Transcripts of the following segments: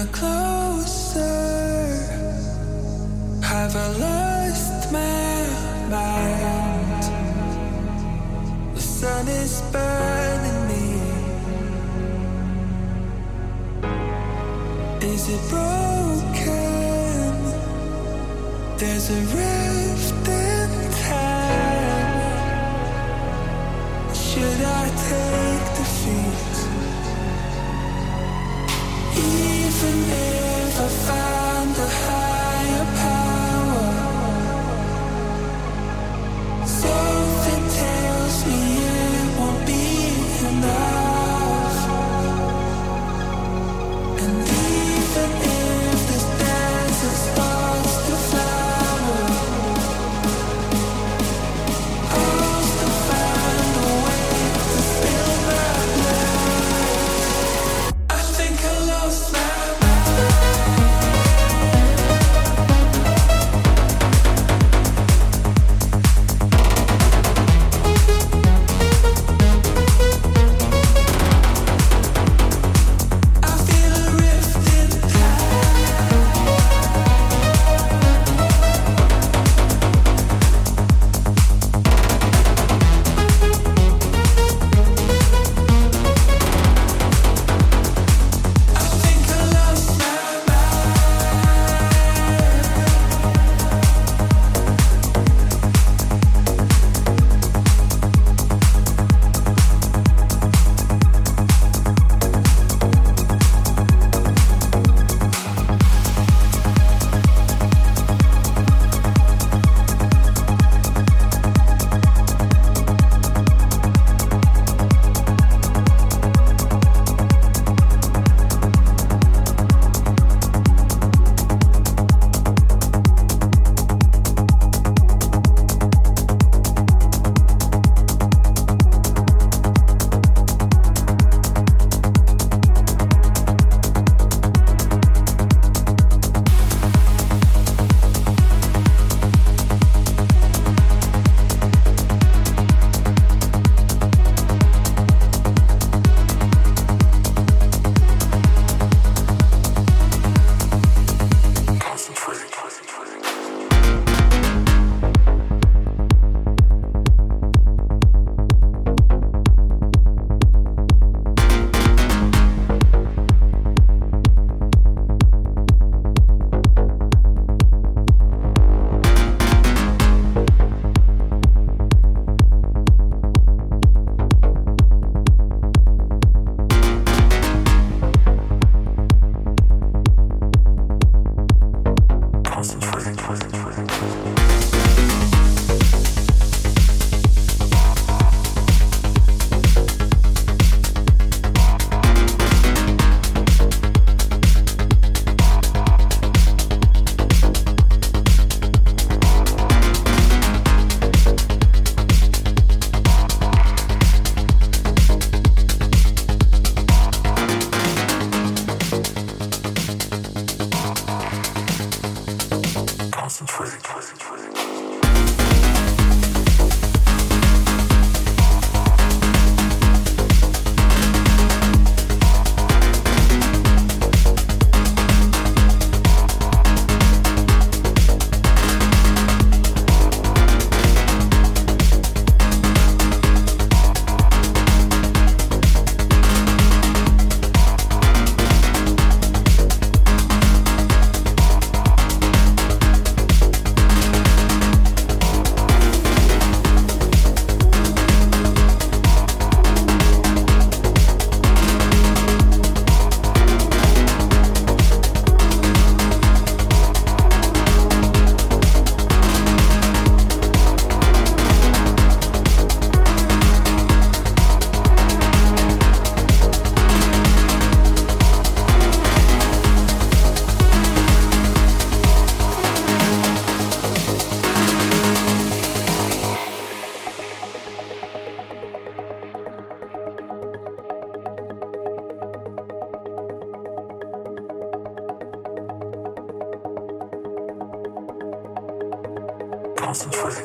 I closer? Have I lost my mind? The sun is burning me. Is it broken? There's a red concentrate.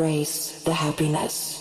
Embrace the happiness.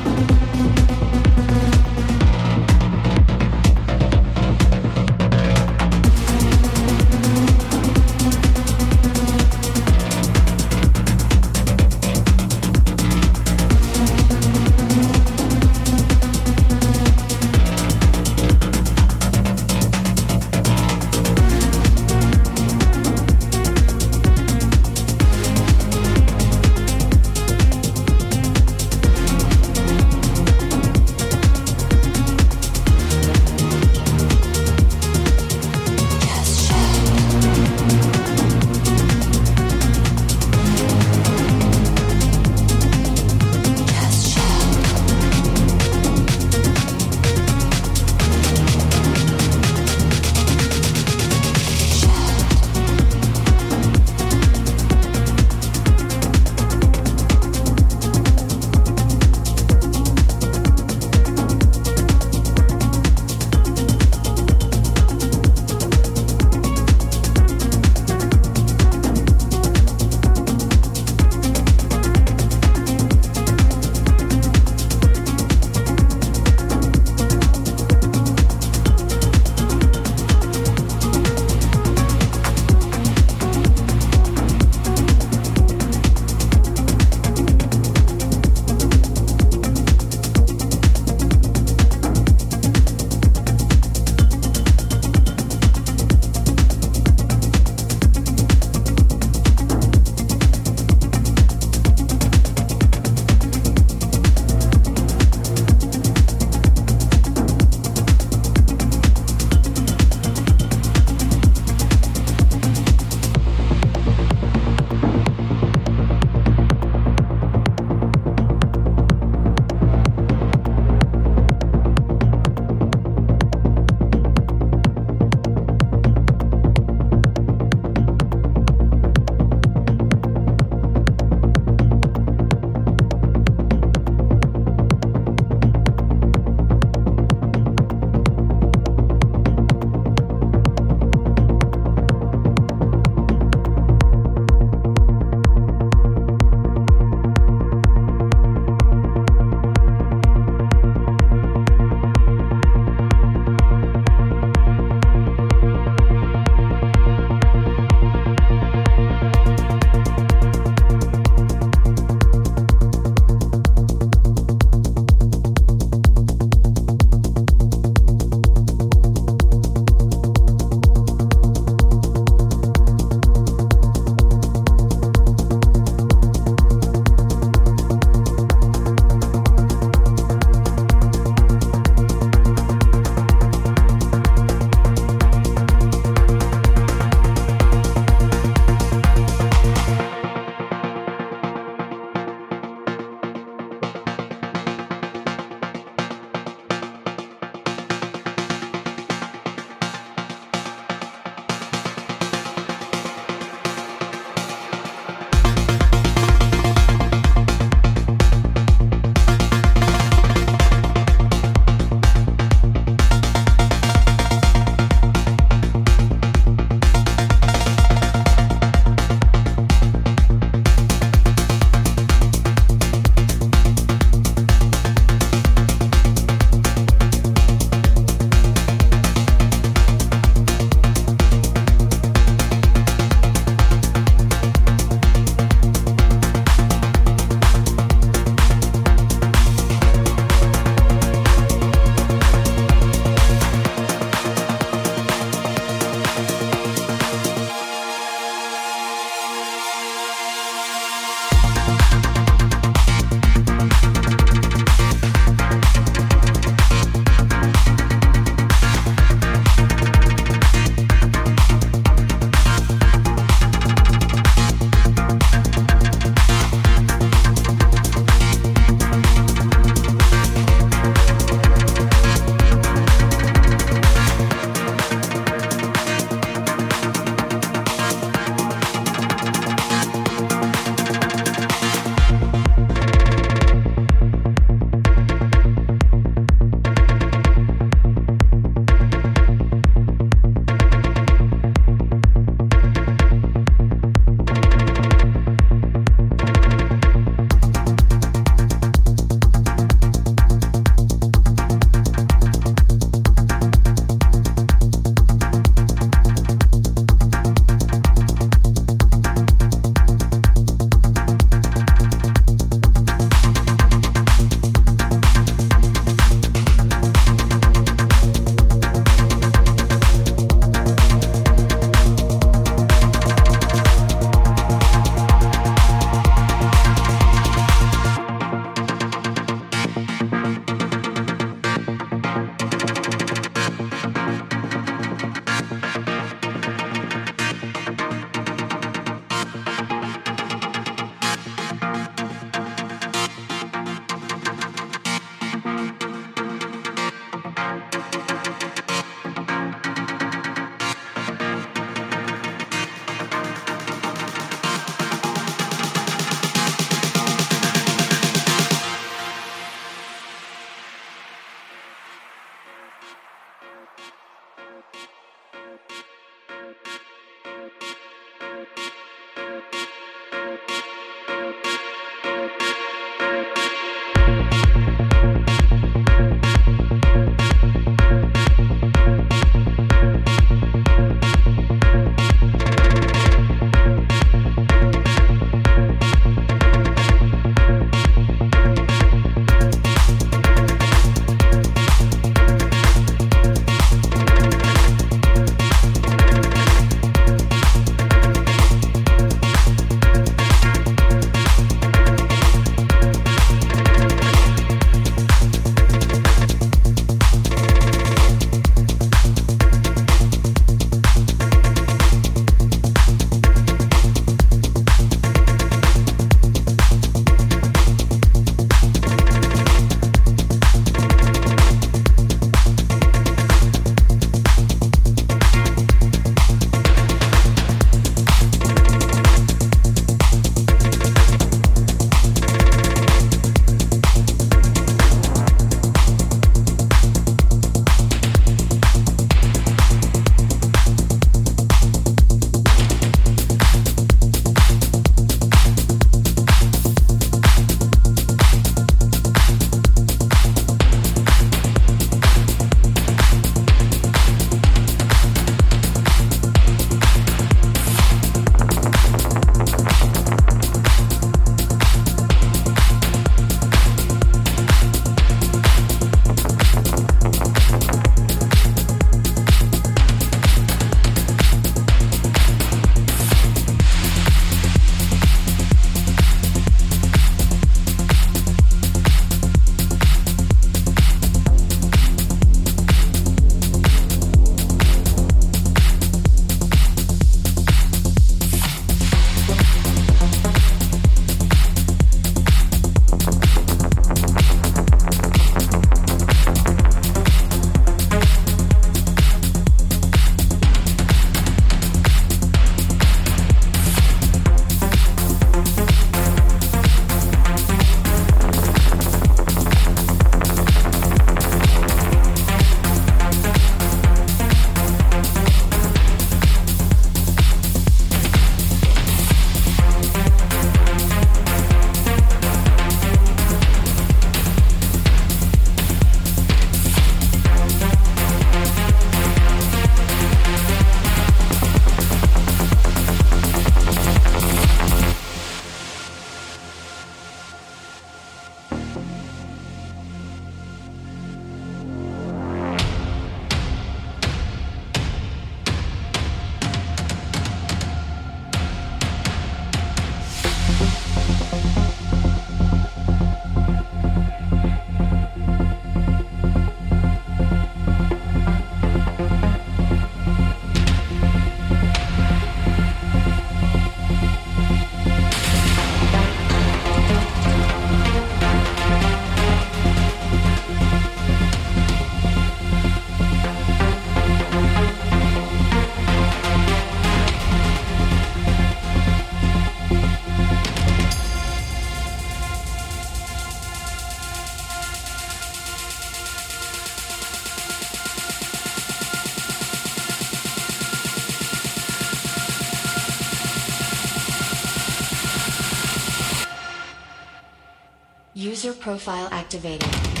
Profile activated.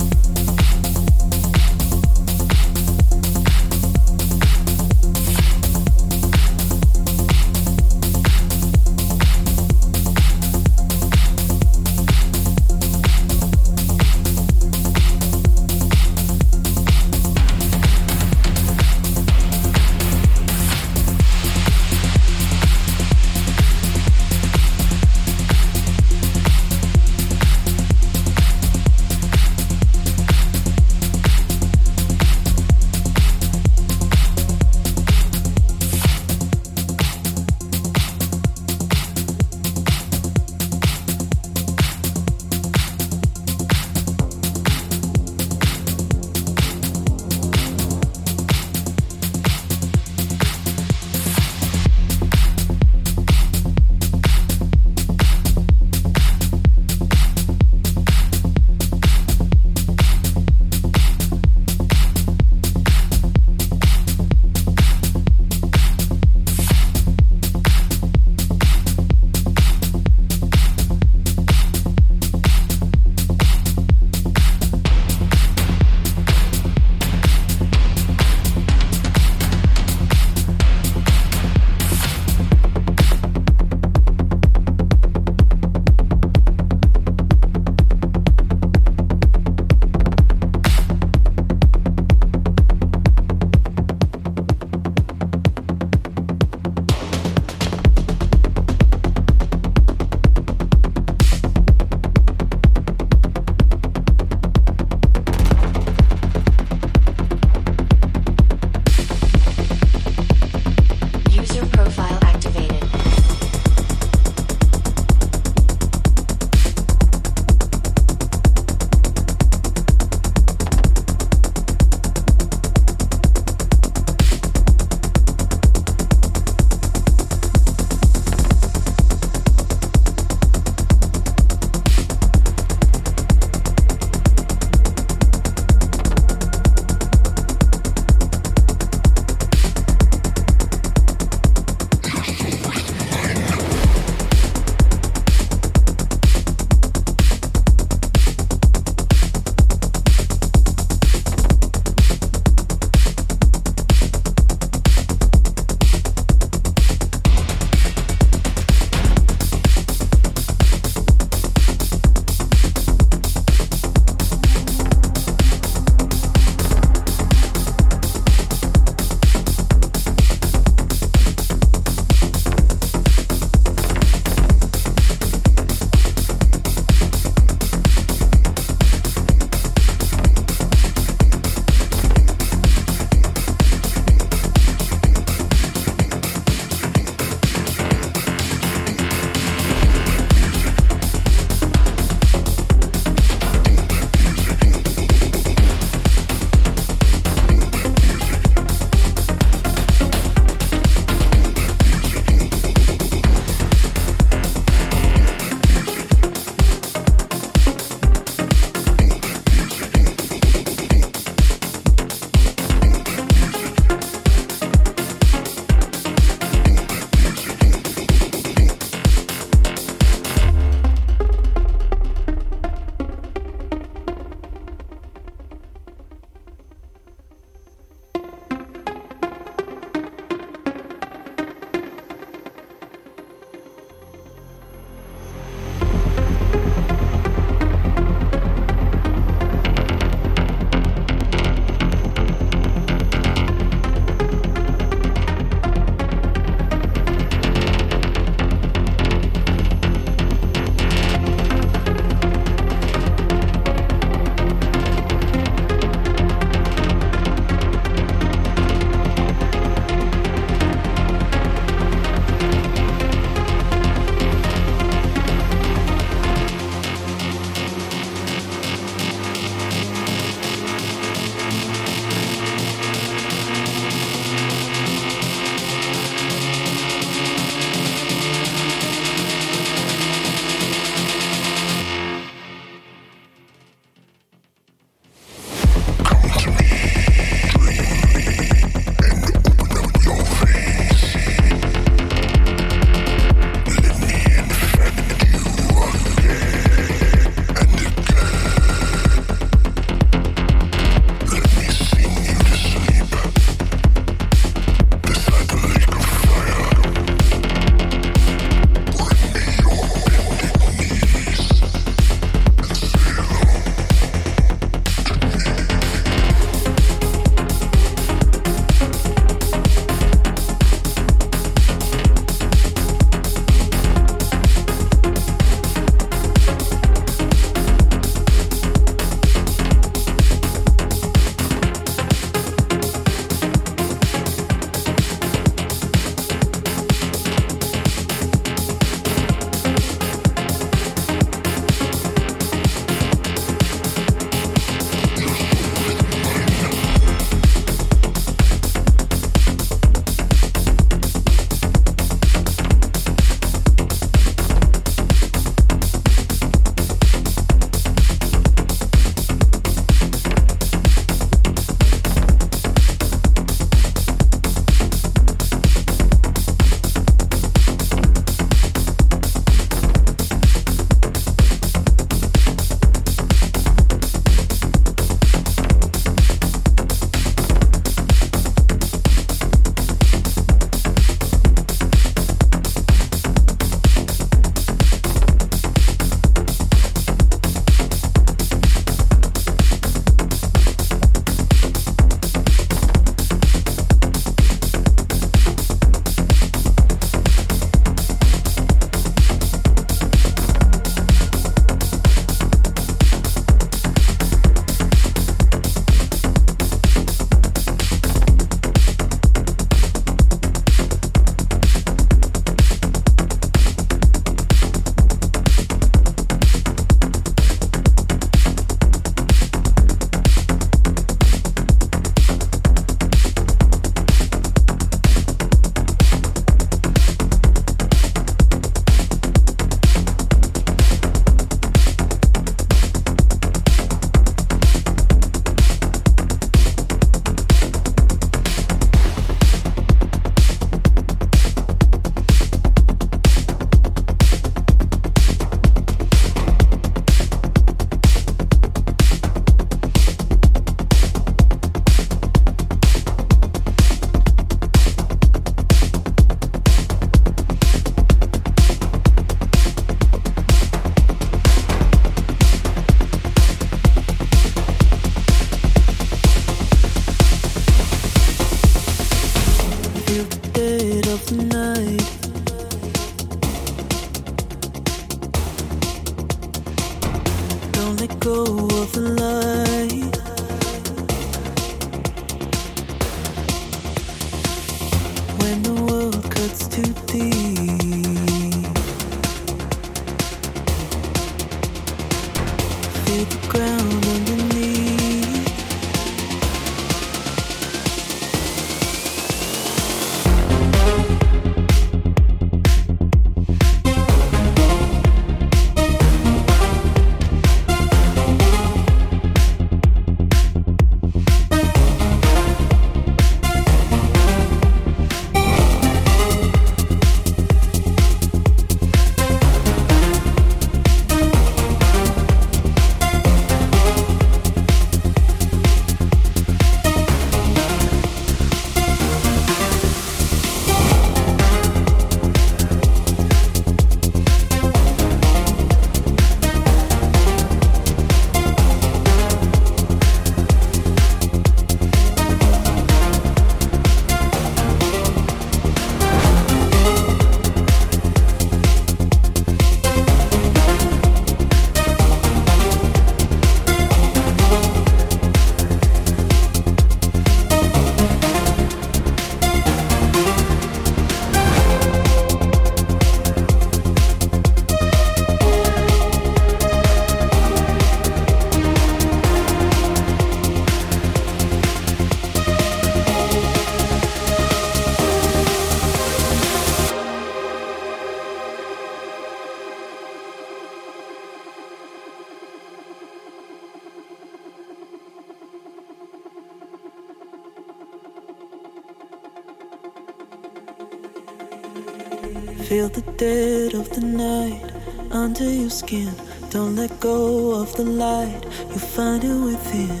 Dead of the night under your skin. Don't let go of the light, you find it within.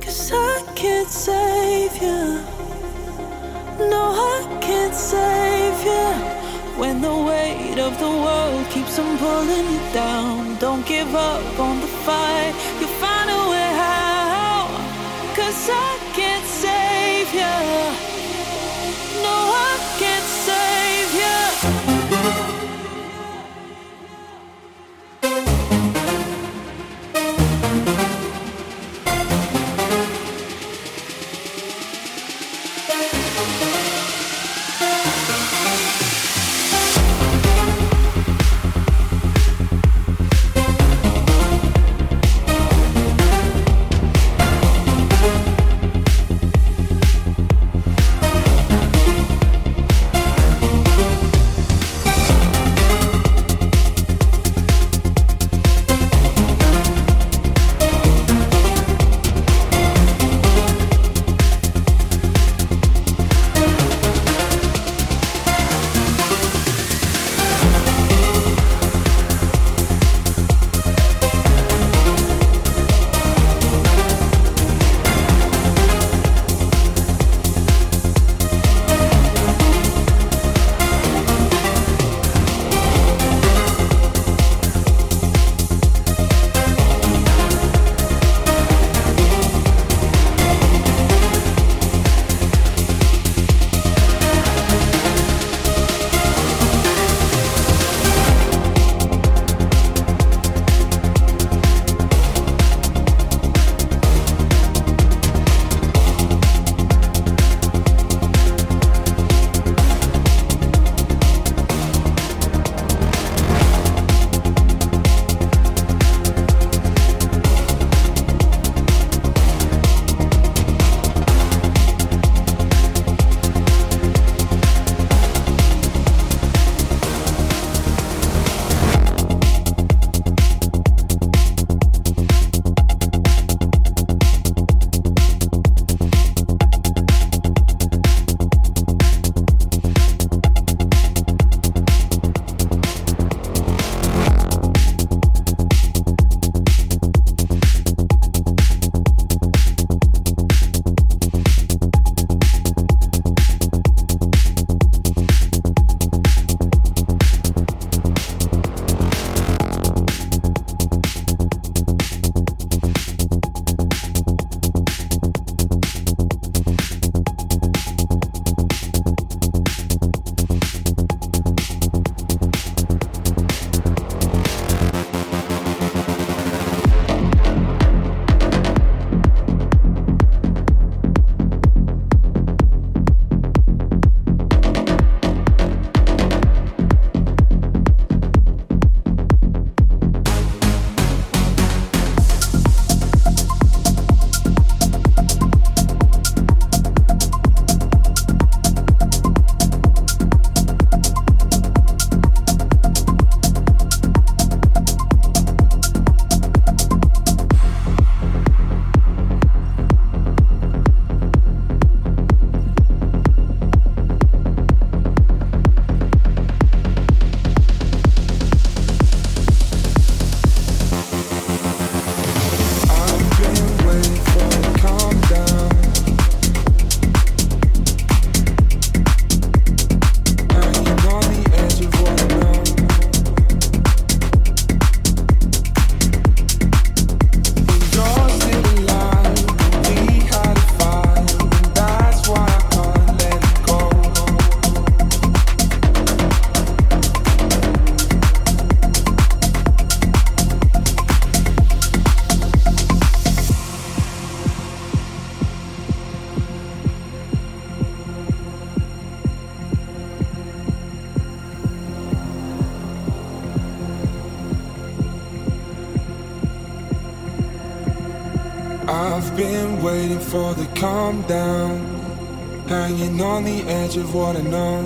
Cause I can't save you. No, I can't save you. When the weight of the world keeps on pulling you down, don't give up on the fight. You find a way out. Cause I of what I know.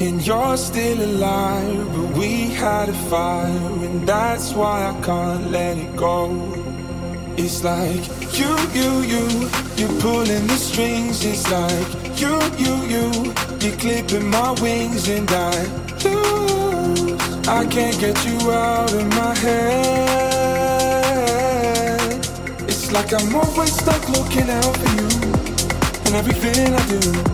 And you're still alive, but we had a fire, and that's why I can't let it go. It's like you, you, you, you're pulling the strings. It's like you, you, you, you're clipping my wings, and I lose. I can't get you out of my head. It's like I'm always stuck looking out for you, and everything I do.